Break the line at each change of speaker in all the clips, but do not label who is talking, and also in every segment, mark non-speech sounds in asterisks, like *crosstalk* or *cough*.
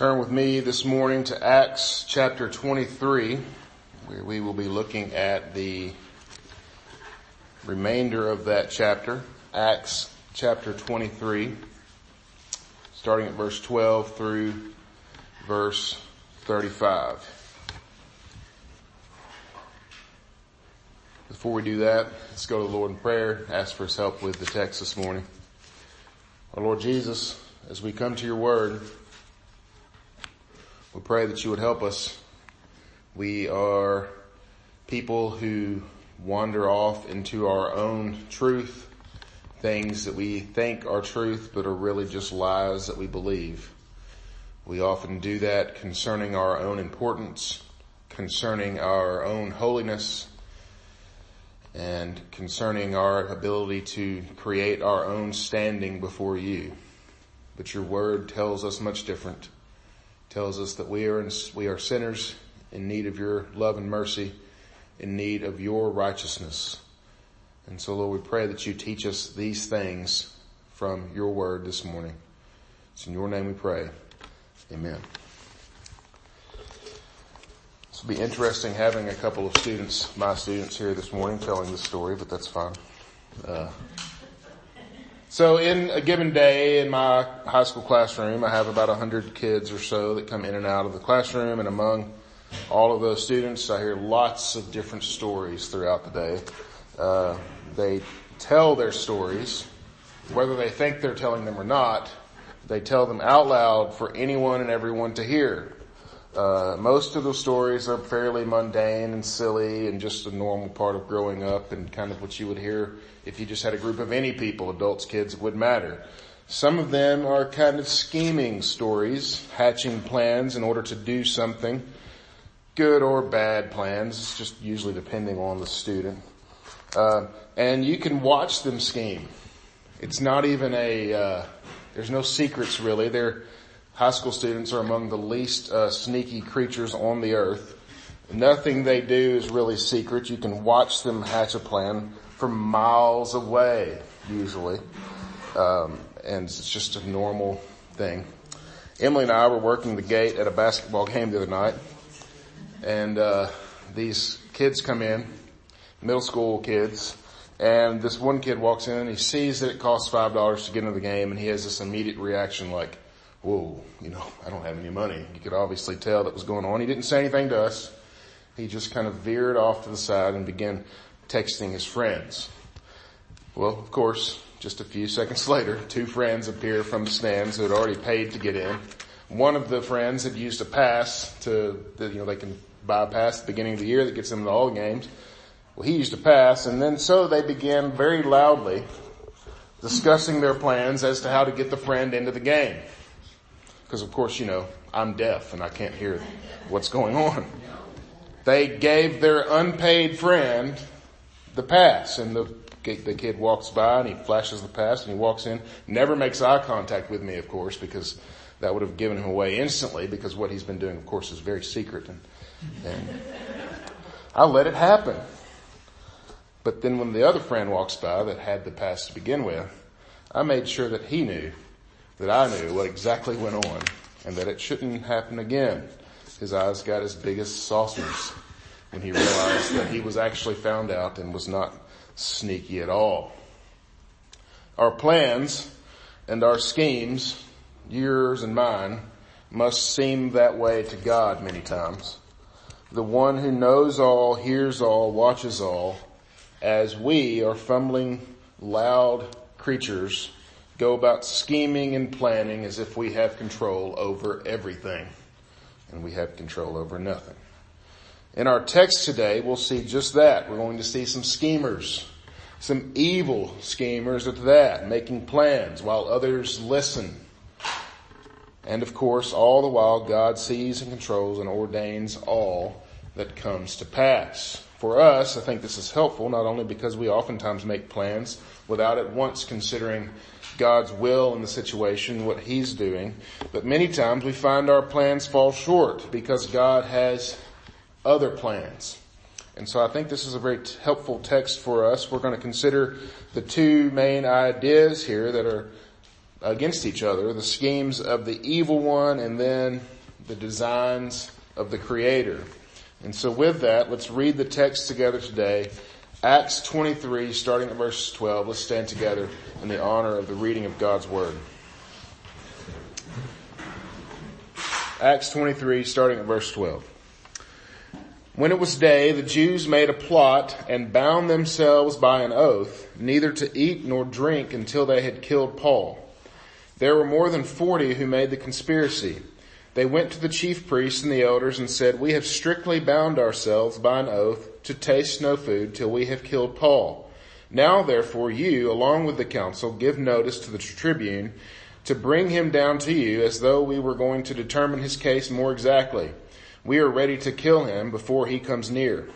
Turn with me this morning to Acts chapter 23, where we will be looking at the remainder of that chapter. Acts chapter 23, starting at verse 12 through verse 35. Before we do that, let's go to the Lord in prayer, ask for his help with the text this morning. Our Lord Jesus, as we come to your word, we pray that you would help us. We are people who wander off into our own truth, things that we think are truth but are really just lies that we believe. We often do that concerning our own importance, concerning our own holiness, and concerning our ability to create our own standing before you. But your word tells us much different tells us that we are, in, we are sinners in need of your love and mercy, in need of your righteousness. And so Lord, we pray that you teach us these things from your word this morning. It's in your name we pray. Amen. This will be interesting having a couple of students, my students here this morning telling the story, but that's fine. Uh, so in a given day in my high school classroom, I have about a hundred kids or so that come in and out of the classroom and among all of those students, I hear lots of different stories throughout the day. Uh, they tell their stories, whether they think they're telling them or not, they tell them out loud for anyone and everyone to hear. Uh, most of the stories are fairly mundane and silly and just a normal part of growing up and kind of what you would hear if you just had a group of any people, adults, kids, it wouldn't matter. Some of them are kind of scheming stories, hatching plans in order to do something, good or bad plans. It's just usually depending on the student. Uh, and you can watch them scheme. It's not even a, uh, there's no secrets really. They're, High school students are among the least uh, sneaky creatures on the earth. Nothing they do is really secret. You can watch them hatch a plan from miles away, usually. Um, and it's just a normal thing. Emily and I were working the gate at a basketball game the other night, and uh, these kids come in, middle school kids, and this one kid walks in and he sees that it costs five dollars to get into the game, and he has this immediate reaction like, whoa, you know, I don't have any money. You could obviously tell that was going on. He didn't say anything to us. He just kind of veered off to the side and began texting his friends. Well, of course, just a few *laughs* seconds later, two friends appear from the stands who had already paid to get in. One of the friends had used a pass to, you know, they can buy a pass the beginning of the year that gets them to all games. Well, he used a pass and then so they began very loudly discussing their plans as to how to get the friend into the game. Because of course, you know, I'm deaf and I can't hear what's going on. They gave their unpaid friend the pass and the, the kid walks by and he flashes the pass and he walks in, never makes eye contact with me, of course, because that would have given him away instantly because what he's been doing, of course, is very secret and, and I let it happen. But then when the other friend walks by that had the pass to begin with, I made sure that he knew that I knew what exactly went on and that it shouldn't happen again. His eyes got as big as saucers when he realized that he was actually found out and was not sneaky at all. Our plans and our schemes, yours and mine, must seem that way to God many times. The one who knows all, hears all, watches all, as we are fumbling loud creatures go about scheming and planning as if we have control over everything. And we have control over nothing. In our text today, we'll see just that. We're going to see some schemers, some evil schemers at that, making plans while others listen. And of course, all the while God sees and controls and ordains all that comes to pass. For us, I think this is helpful not only because we oftentimes make plans without at once considering God's will in the situation, what He's doing. But many times we find our plans fall short because God has other plans. And so I think this is a very helpful text for us. We're going to consider the two main ideas here that are against each other, the schemes of the evil one and then the designs of the creator. And so with that, let's read the text together today. Acts 23, starting at verse 12. Let's stand together in the honor of the reading of God's Word. Acts 23, starting at verse 12. When it was day, the Jews made a plot and bound themselves by an oath, neither to eat nor drink until they had killed Paul. There were more than forty who made the conspiracy. They went to the chief priests and the elders and said, we have strictly bound ourselves by an oath to taste no food till we have killed Paul. Now therefore you, along with the council, give notice to the tribune to bring him down to you as though we were going to determine his case more exactly. We are ready to kill him before he comes near.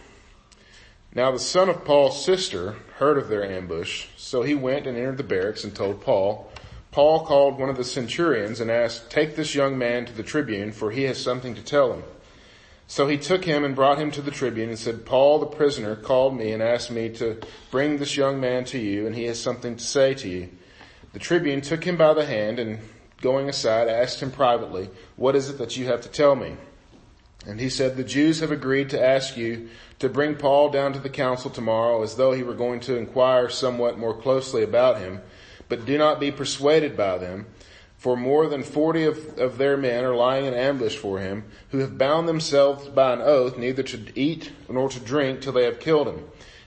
Now the son of Paul's sister heard of their ambush, so he went and entered the barracks and told Paul. Paul called one of the centurions and asked, take this young man to the tribune for he has something to tell him. So he took him and brought him to the tribune and said, Paul the prisoner called me and asked me to bring this young man to you and he has something to say to you. The tribune took him by the hand and going aside asked him privately, what is it that you have to tell me? And he said, the Jews have agreed to ask you to bring Paul down to the council tomorrow as though he were going to inquire somewhat more closely about him, but do not be persuaded by them. For more than forty of, of their men are lying in ambush for him, who have bound themselves by an oath neither to eat nor to drink till they have killed him.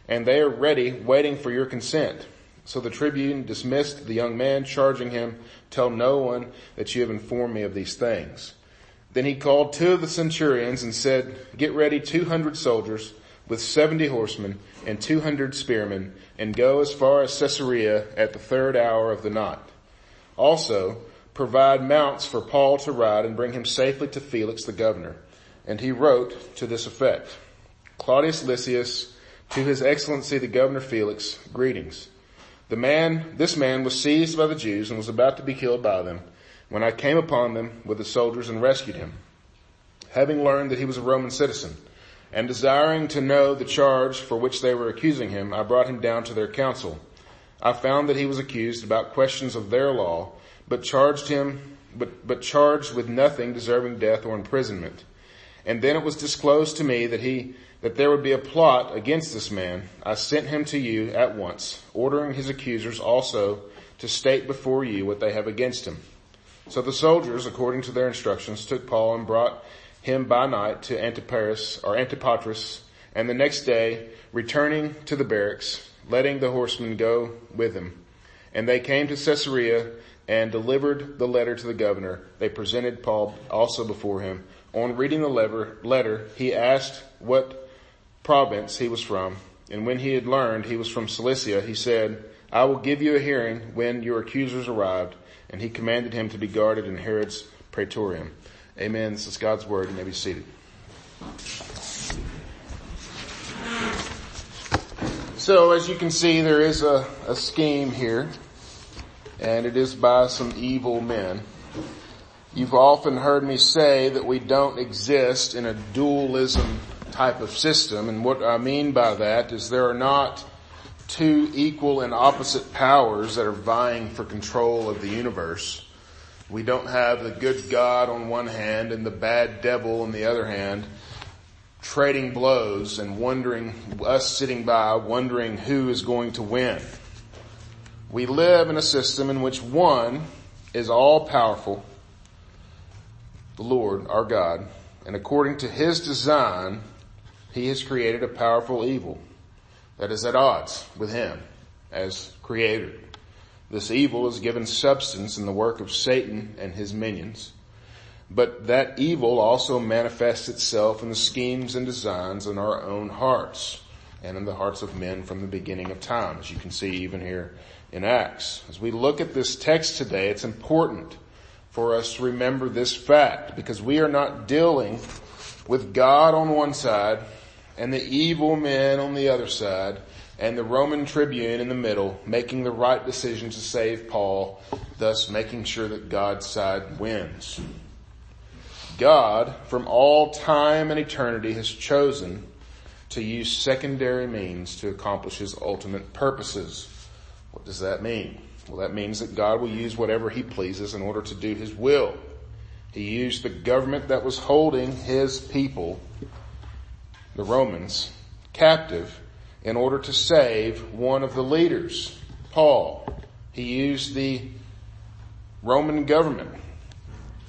And they are ready, waiting for your consent. So the tribune dismissed the young man, charging him, tell no one that you have informed me of these things. Then he called two of the centurions and said, get ready 200 soldiers with 70 horsemen and 200 spearmen and go as far as Caesarea at the third hour of the night. Also, provide mounts for Paul to ride and bring him safely to Felix the governor. And he wrote to this effect, Claudius Lysias, to his excellency the governor Felix, greetings. The man, this man was seized by the Jews and was about to be killed by them when I came upon them with the soldiers and rescued him. Having learned that he was a Roman citizen and desiring to know the charge for which they were accusing him, I brought him down to their council. I found that he was accused about questions of their law, but charged him, but, but charged with nothing deserving death or imprisonment. And then it was disclosed to me that he that there would be a plot against this man, I sent him to you at once, ordering his accusers also to state before you what they have against him. So the soldiers, according to their instructions, took Paul and brought him by night to Antiparis or Antipatris, and the next day, returning to the barracks, letting the horsemen go with him. And they came to Caesarea and delivered the letter to the governor. They presented Paul also before him. On reading the letter, he asked what province he was from. And when he had learned he was from Cilicia, he said, I will give you a hearing when your accusers arrived. And he commanded him to be guarded in Herod's praetorium. Amen. This is God's word. You may be seated. So as you can see, there is a, a scheme here, and it is by some evil men. You've often heard me say that we don't exist in a dualism type of system. And what I mean by that is there are not two equal and opposite powers that are vying for control of the universe. We don't have the good God on one hand and the bad devil on the other hand trading blows and wondering, us sitting by wondering who is going to win. We live in a system in which one is all powerful, the Lord, our God, and according to his design, he has created a powerful evil that is at odds with him as creator. This evil is given substance in the work of Satan and his minions. But that evil also manifests itself in the schemes and designs in our own hearts and in the hearts of men from the beginning of time, as you can see even here in Acts. As we look at this text today, it's important for us to remember this fact because we are not dealing with God on one side and the evil men on the other side and the Roman tribune in the middle making the right decision to save Paul, thus making sure that God's side wins. God, from all time and eternity, has chosen to use secondary means to accomplish his ultimate purposes. What does that mean? Well, that means that God will use whatever he pleases in order to do his will. He used the government that was holding his people, the Romans, captive in order to save one of the leaders, Paul. He used the Roman government,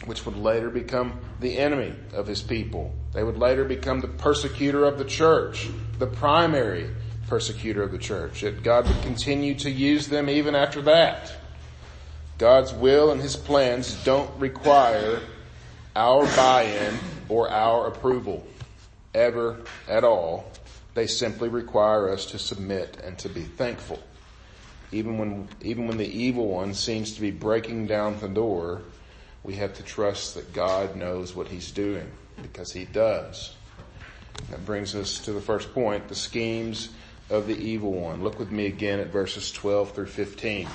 which would later become the enemy of his people. They would later become the persecutor of the church, the primary persecutor of the church. That God would continue to use them even after that. God's will and his plans don't require our buy-in or our approval ever at all. They simply require us to submit and to be thankful. Even when, even when the evil one seems to be breaking down the door, we have to trust that God knows what he's doing because he does. That brings us to the first point, the schemes of the evil one. Look with me again at verses 12 through 15.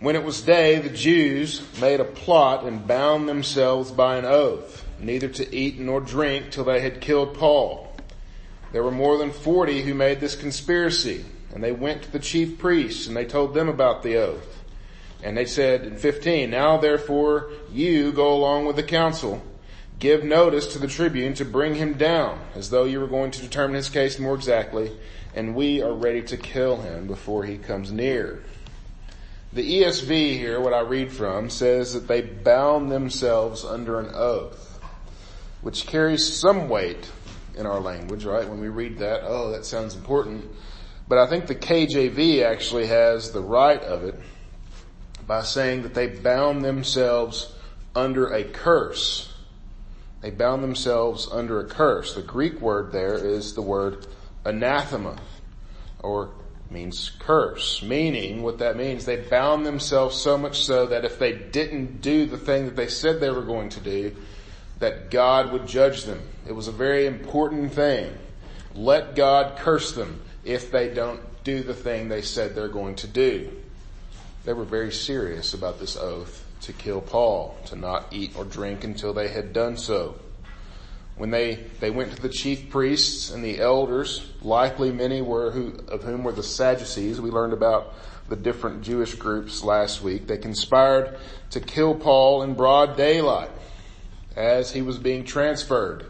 When it was day, the Jews made a plot and bound themselves by an oath, neither to eat nor drink till they had killed Paul. There were more than forty who made this conspiracy, and they went to the chief priests and they told them about the oath. And they said in 15, now therefore you go along with the council, give notice to the tribune to bring him down, as though you were going to determine his case more exactly, and we are ready to kill him before he comes near. The ESV here, what I read from, says that they bound themselves under an oath, which carries some weight in our language, right? When we read that, oh, that sounds important. But I think the KJV actually has the right of it by saying that they bound themselves under a curse. They bound themselves under a curse. The Greek word there is the word anathema or means curse, meaning what that means, they bound themselves so much so that if they didn't do the thing that they said they were going to do, that God would judge them. It was a very important thing. Let God curse them if they don't do the thing they said they're going to do. They were very serious about this oath to kill Paul, to not eat or drink until they had done so. When they, they went to the chief priests and the elders, likely many were who, of whom were the Sadducees. We learned about the different Jewish groups last week. They conspired to kill Paul in broad daylight as he was being transferred.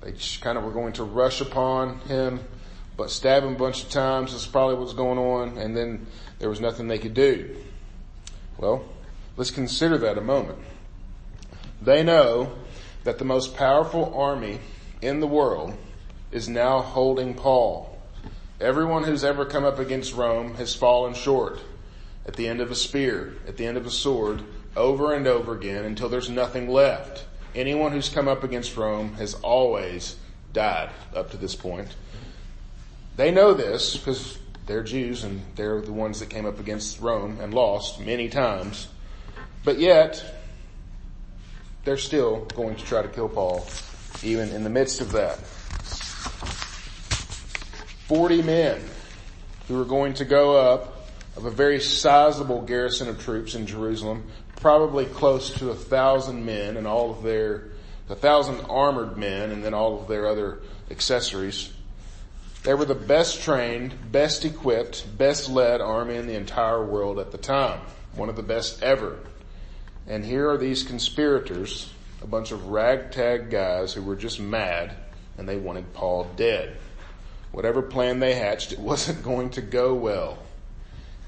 They kind of were going to rush upon him, but stab him a bunch of times. That's probably what's going on. And then there was nothing they could do. Well, let's consider that a moment. They know that the most powerful army in the world is now holding Paul. Everyone who's ever come up against Rome has fallen short at the end of a spear, at the end of a sword, over and over again until there's nothing left. Anyone who's come up against Rome has always died up to this point. They know this because they're Jews and they're the ones that came up against Rome and lost many times. But yet, they're still going to try to kill Paul even in the midst of that. 40 men who are going to go up of a very sizable garrison of troops in Jerusalem, probably close to a thousand men and all of their, a thousand armored men and then all of their other accessories. They were the best trained, best equipped, best led army in the entire world at the time. One of the best ever. And here are these conspirators, a bunch of ragtag guys who were just mad and they wanted Paul dead. Whatever plan they hatched, it *laughs* wasn't going to go well.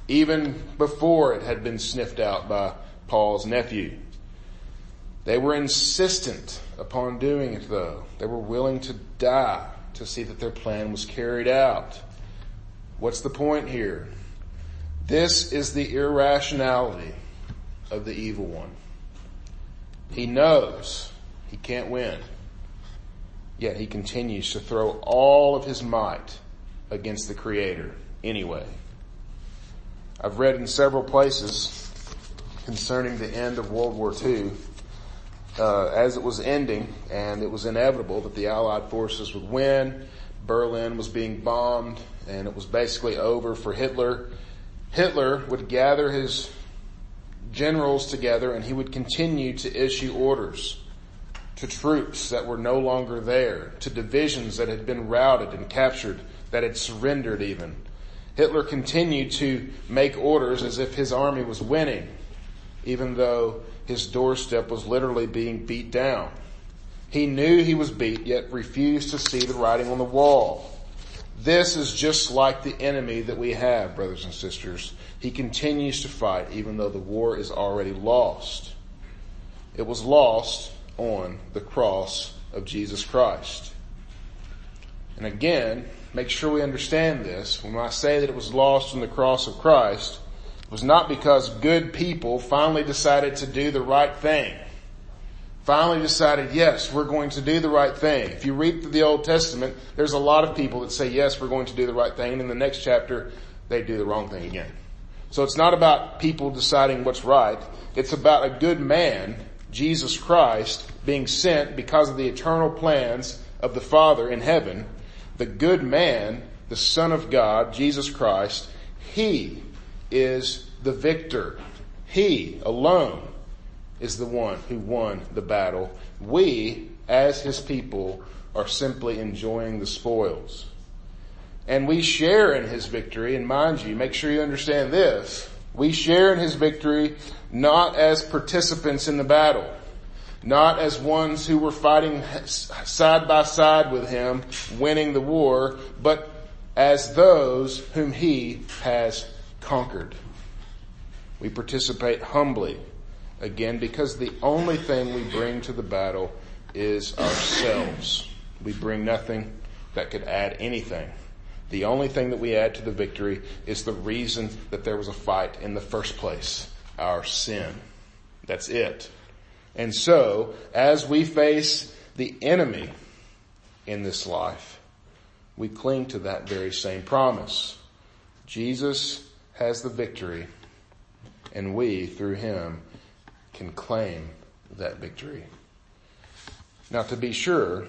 Even before it had been sniffed out by Paul's nephew. They were insistent upon doing it though. They were willing to die to see that their plan was carried out. What's the point here? This is the irrationality of the evil one. He knows he can't win, yet he continues to throw all of his might against the creator anyway. I've read in several places concerning the end of World War II, uh, as it was ending and it was inevitable that the Allied forces would win. Berlin was being bombed and it was basically over for Hitler. Hitler would gather his generals together and he would continue to issue orders to troops that were no longer there, to divisions that had been routed and captured, that had surrendered even. Hitler continued to make orders as if his army was winning, even though his doorstep was literally being beat down. He knew he was beat, yet refused to see the writing on the wall. This is just like the enemy that we have, brothers and sisters. He continues to fight even though the war is already lost. It was lost on the cross of Jesus Christ. And again, make sure we understand this. When I say that it was lost on the cross of Christ, was not because good people finally decided to do the right thing. Finally decided, yes, we're going to do the right thing. If you read through the Old Testament, there's a lot of people that say, yes, we're going to do the right thing. And in the next chapter, they do the wrong thing again. So it's not about people deciding what's right. It's about a good man, Jesus Christ, being sent because of the eternal plans of the Father in heaven. The good man, the Son of God, Jesus Christ, He is the victor. He alone is the one who won the battle. We, as his people, are simply enjoying the spoils. And we share in his victory, and mind you, make sure you understand this. We share in his victory not as participants in the battle, not as ones who were fighting side by side with him, winning the war, but as those whom he has conquered. We participate humbly Again, because the only thing we bring to the battle is ourselves. We bring nothing that could add anything. The only thing that we add to the victory is the reason that there was a fight in the first place. Our sin. That's it. And so, as we face the enemy in this life, we cling to that very same promise. Jesus has the victory and we, through him, can claim that victory. Now to be sure,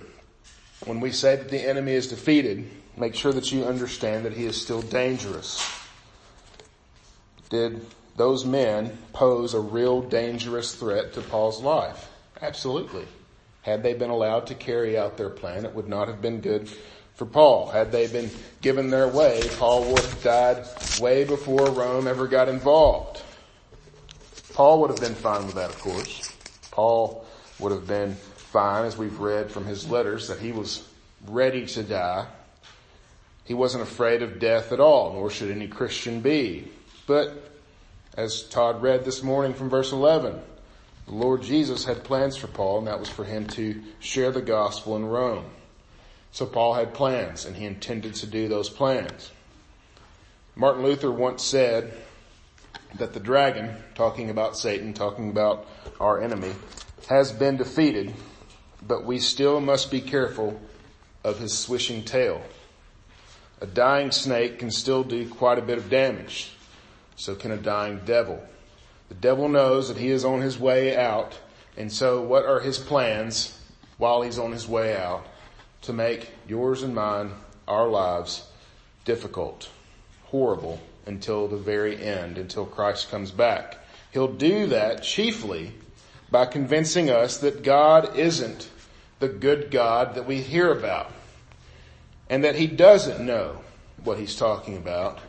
when we say that the enemy is defeated, make sure that you understand that he is still dangerous. Did those men pose a real dangerous threat to Paul's life? Absolutely. Had they been allowed to carry out their plan, it would not have been good for Paul. Had they been given their way, Paul would have died way before Rome ever got involved. Paul would have been fine with that, of course. Paul would have been fine, as we've read from his letters, that he was ready to die. He wasn't afraid of death at all, nor should any Christian be. But, as Todd read this morning from verse 11, the Lord Jesus had plans for Paul, and that was for him to share the gospel in Rome. So Paul had plans, and he intended to do those plans. Martin Luther once said, that the dragon, talking about Satan, talking about our enemy, has been defeated, but we still must be careful of his swishing tail. A dying snake can still do quite a bit of damage. So can a dying devil. The devil knows that he is on his way out. And so what are his plans while he's on his way out? To make yours and mine, our lives difficult, horrible, until the very end, until Christ comes back. He'll do that chiefly by convincing us that God isn't the good God that we hear about and that he doesn't know what he's talking about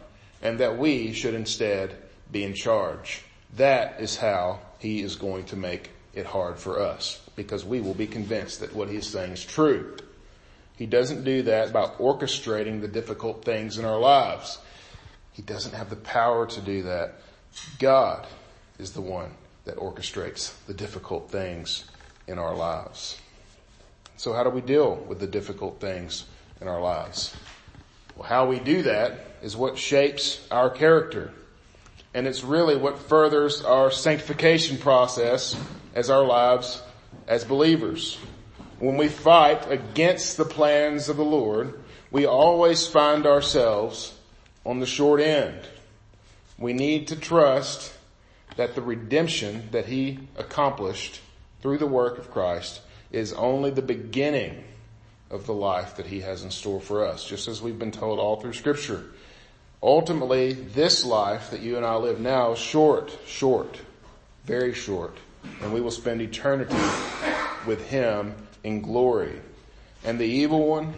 and that we should instead be in charge. That is how he is going to make it hard for us because we will be convinced that what he's saying is true. He doesn't do that by orchestrating the difficult things in our lives. He doesn't have the power to do that. God is the one that orchestrates the difficult things in our lives. So how do we deal with the difficult things in our lives? Well, how we do that is what shapes our character. And it's really what furthers our sanctification process as our lives as believers. When we fight against the plans of the Lord, we always find ourselves on the short end. We need to trust that the redemption that he accomplished through the work of Christ is only the beginning of the life that he has in store for us, just as we've been told all through scripture. Ultimately, this life that you and I live now is short, short, very short, and we will spend eternity with him in glory. And the evil one,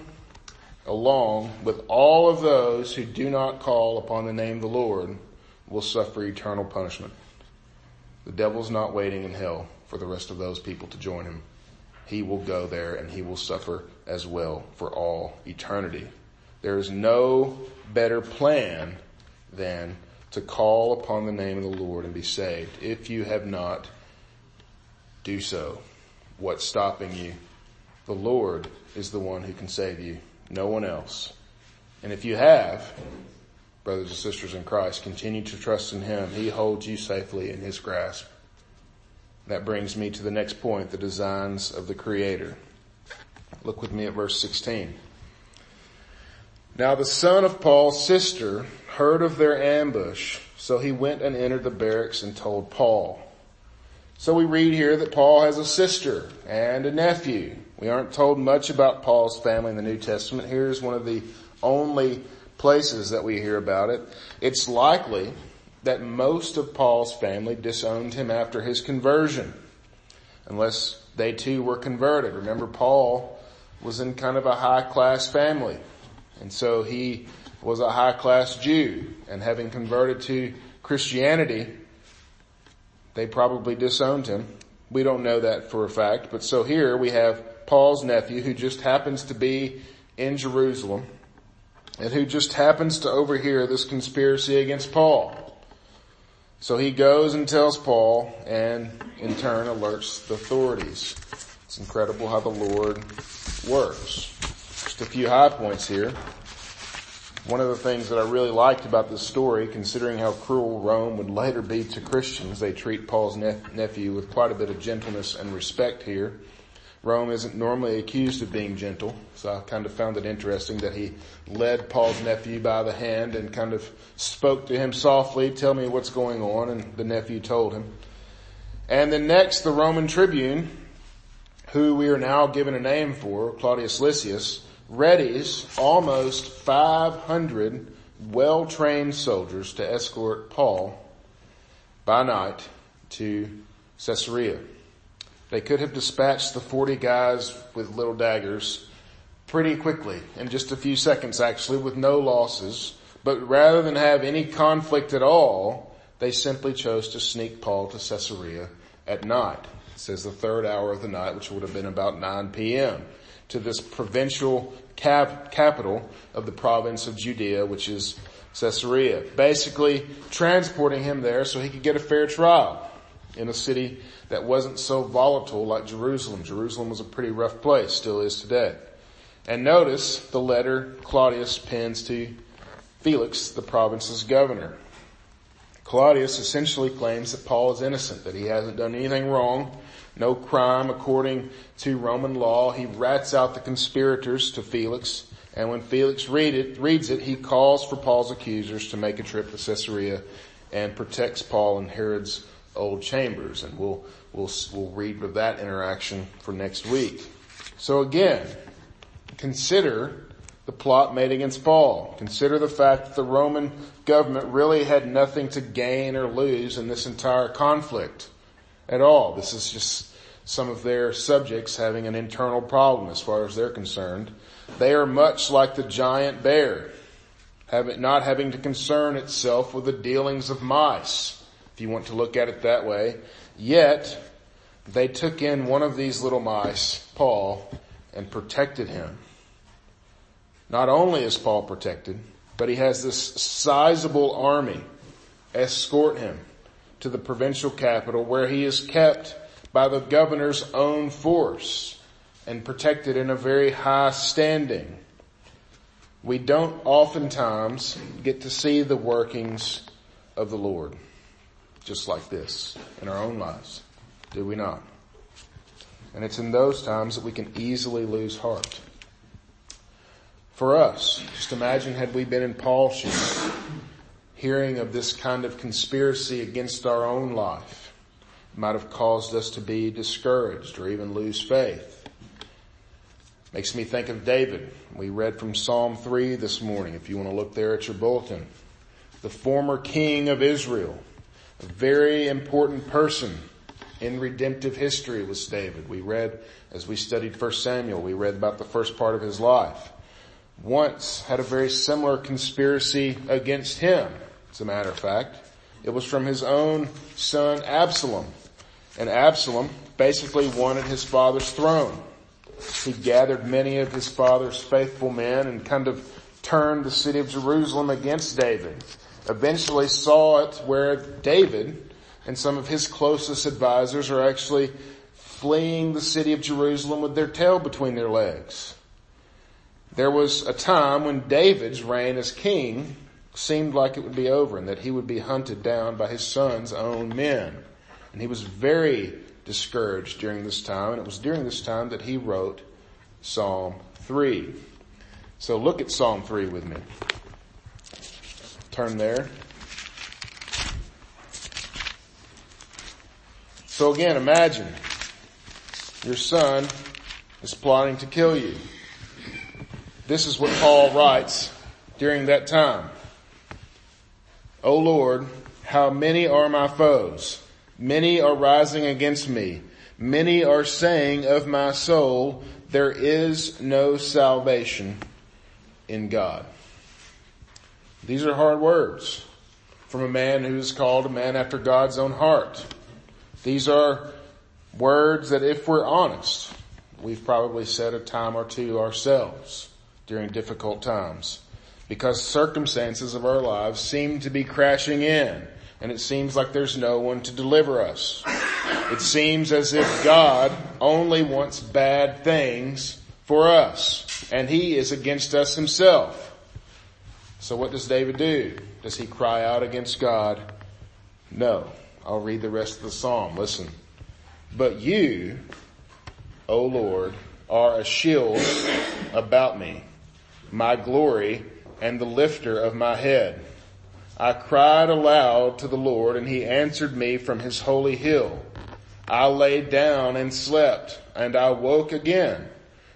along with all of those who do not call upon the name of the Lord will suffer eternal punishment. The devil's not waiting in hell for the rest of those people to join him. He will go there and he will suffer as well for all eternity. There is no better plan than to call upon the name of the Lord and be saved. If you have not, do so. What's stopping you? The Lord is the one who can save you, no one else. And if you have, brothers and sisters in Christ, continue to trust in Him. He holds you safely in His grasp. That brings me to the next point, the designs of the Creator. Look with me at verse 16. Now the son of Paul's sister heard of their ambush, so he went and entered the barracks and told Paul. So we read here that Paul has a sister and a nephew. We aren't told much about Paul's family in the New Testament. Here's one of the only places that we hear about it. It's likely that most of Paul's family disowned him after his conversion, unless they too were converted. Remember, Paul was in kind of a high class family, and so he was a high class Jew, and having converted to Christianity, they probably disowned him. We don't know that for a fact, but so here we have Paul's nephew who just happens to be in Jerusalem and who just happens to overhear this conspiracy against Paul. So he goes and tells Paul and in turn alerts the authorities. It's incredible how the Lord works. Just a few high points here. One of the things that I really liked about this story, considering how cruel Rome would later be to Christians, they treat Paul's nephew with quite a bit of gentleness and respect here. Rome isn't normally accused of being gentle, so I kind of found it interesting that he led Paul's nephew by the hand and kind of spoke to him softly, tell me what's going on, and the nephew told him. And then next, the Roman tribune, who we are now given a name for, Claudius Lysias, readies almost 500 well-trained soldiers to escort Paul by night to Caesarea. They could have dispatched the 40 guys with little daggers pretty quickly, in just a few seconds actually, with no losses. But rather than have any conflict at all, they simply chose to sneak Paul to Caesarea at night. It says the third hour of the night, which would have been about 9 p.m. to this provincial cap- capital of the province of Judea, which is Caesarea. Basically transporting him there so he could get a fair trial in a city that wasn't so volatile like Jerusalem. Jerusalem was a pretty rough place, still is today. And notice the letter Claudius pens to Felix, the province's governor. Claudius essentially claims that Paul is innocent, that he hasn't done anything wrong, no crime according to Roman law. He rats out the conspirators to Felix, and when Felix read it, reads it, he calls for Paul's accusers to make a trip to Caesarea and protects Paul in Herod's old chambers. And we'll We'll, we'll read of that interaction for next week. So again, consider the plot made against Paul. Consider the fact that the Roman government really had nothing to gain or lose in this entire conflict at all. This is just some of their subjects having an internal problem as far as they're concerned. They are much like the giant bear, not having to concern itself with the dealings of mice, if you want to look at it that way. Yet, they took in one of these little mice, Paul, and protected him. Not only is Paul protected, but he has this sizable army escort him to the provincial capital where he is kept by the governor's own force and protected in a very high standing. We don't oftentimes get to see the workings of the Lord just like this in our own lives, do we not? And it's in those times that we can easily lose heart. For us, just imagine had we been in Paul's shoes, hearing of this kind of conspiracy against our own life, might have caused us to be discouraged or even lose faith. Makes me think of David. We read from Psalm 3 this morning, if you want to look there at your bulletin. The former king of Israel, a very important person in redemptive history was David. We read, as we studied 1 Samuel, we read about the first part of his life. once had a very similar conspiracy against him. As a matter of fact, it was from his own son Absalom. And Absalom basically wanted his father's throne. He gathered many of his father's faithful men and kind of turned the city of Jerusalem against David. Eventually saw it where David and some of his closest advisors are actually fleeing the city of Jerusalem with their tail between their legs. There was a time when David's reign as king seemed like it would be over and that he would be hunted down by his son's own men. And he was very discouraged during this time, and it was during this time that he wrote Psalm 3. So look at Psalm 3 with me. Turn there. So again, imagine your son is plotting to kill you. This is what Paul writes during that time. O Lord, how many are my foes? Many are rising against me. Many are saying of my soul, there is no salvation in God. These are hard words from a man who is called a man after God's own heart. These are words that if we're honest, we've probably said a time or two ourselves during difficult times because circumstances of our lives seem to be crashing in and it seems like there's no one to deliver us. It seems as if God only wants bad things for us and he is against us himself. So what does David do? Does he cry out against God? No. I'll read the rest of the psalm. Listen. But you, O Lord, are a shield about me, my glory and the lifter of my head. I cried aloud to the Lord and he answered me from his holy hill. I lay down and slept and I woke again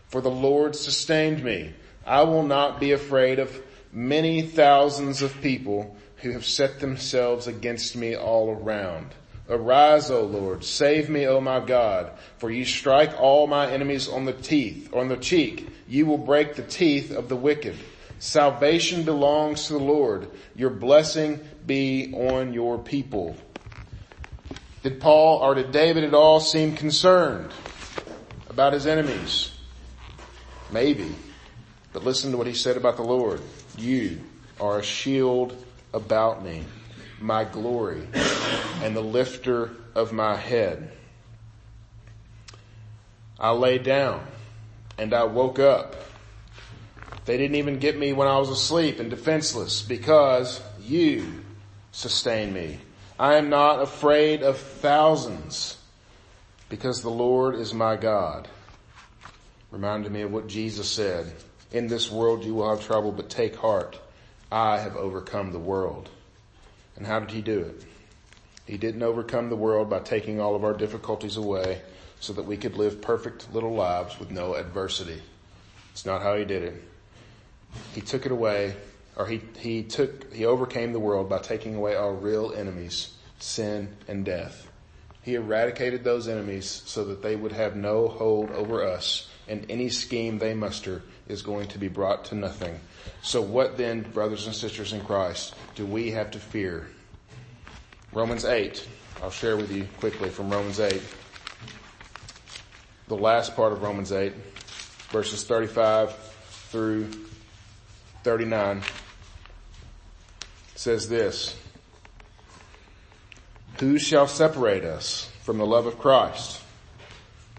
for the Lord sustained me. I will not be afraid of many thousands of people who have set themselves against me all around. Arise, O Lord, save me, O my God, for you strike all my enemies on the teeth, on the cheek. You will break the teeth of the wicked. Salvation belongs to the Lord. Your blessing be on your people. Did Paul or did David at all seem concerned about his enemies? Maybe. But listen to what he said about the Lord. You are a shield about me, my glory, and the lifter of my head. I lay down and I woke up they didn't even get me when I was asleep and defenseless because you sustain me. I am not afraid of thousands because the Lord is my God. Reminded me of what Jesus said. In this world you will have trouble, but take heart. I have overcome the world. And how did he do it? He didn't overcome the world by taking all of our difficulties away so that we could live perfect little lives with no adversity. It's not how he did it. He took it away, or he, he took, he overcame the world by taking away our real enemies, sin and death. He eradicated those enemies so that they would have no hold over us and any scheme they muster is going to be brought to nothing. So what then, brothers and sisters in Christ, do we have to fear? Romans 8. I'll share with you quickly from Romans 8. The last part of Romans 8, verses 35 through 39 says this, Who shall separate us from the love of Christ?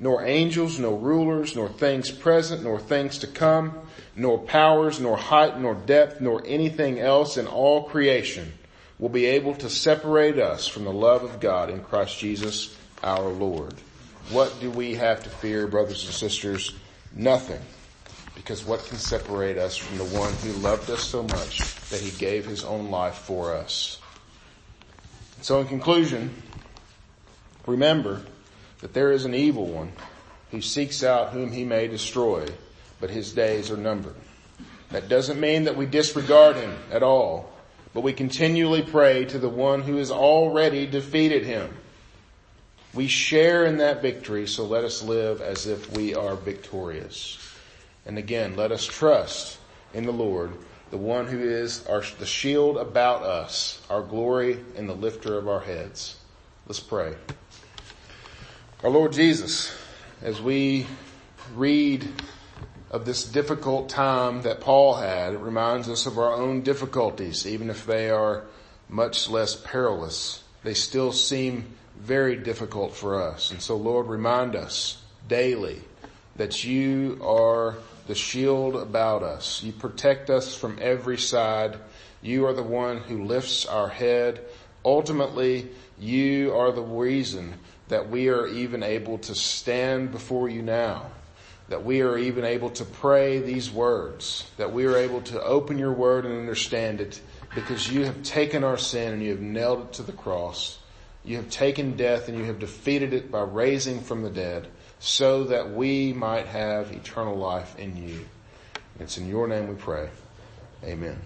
nor angels, nor rulers, nor things present, nor things to come, nor powers, nor height, nor depth, nor anything else in all creation will be able to separate us from the love of God in Christ Jesus our Lord. What do we have to fear, brothers and sisters? Nothing. Because what can separate us from the one who loved us so much that he gave his own life for us? So in conclusion, Remember that there is an evil one who seeks out whom he may destroy, but his days are numbered. That doesn't mean that we disregard him at all, but we continually pray to the one who has already defeated him. We share in that victory, so let us live as if we are victorious. And again, let us trust in the Lord, the one who is our, the shield about us, our glory and the lifter of our heads. Let's pray. Our Lord Jesus, as we read of this difficult time that Paul had, it reminds us of our own difficulties, even if they are much less perilous. They still seem very difficult for us. And so Lord, remind us daily that you are the shield about us. You protect us from every side. You are the one who lifts our head. Ultimately, you are the reason that we are even able to stand before you now. That we are even able to pray these words. That we are able to open your word and understand it because you have taken our sin and you have nailed it to the cross. You have taken death and you have defeated it by raising from the dead so that we might have eternal life in you. It's in your name we pray. Amen.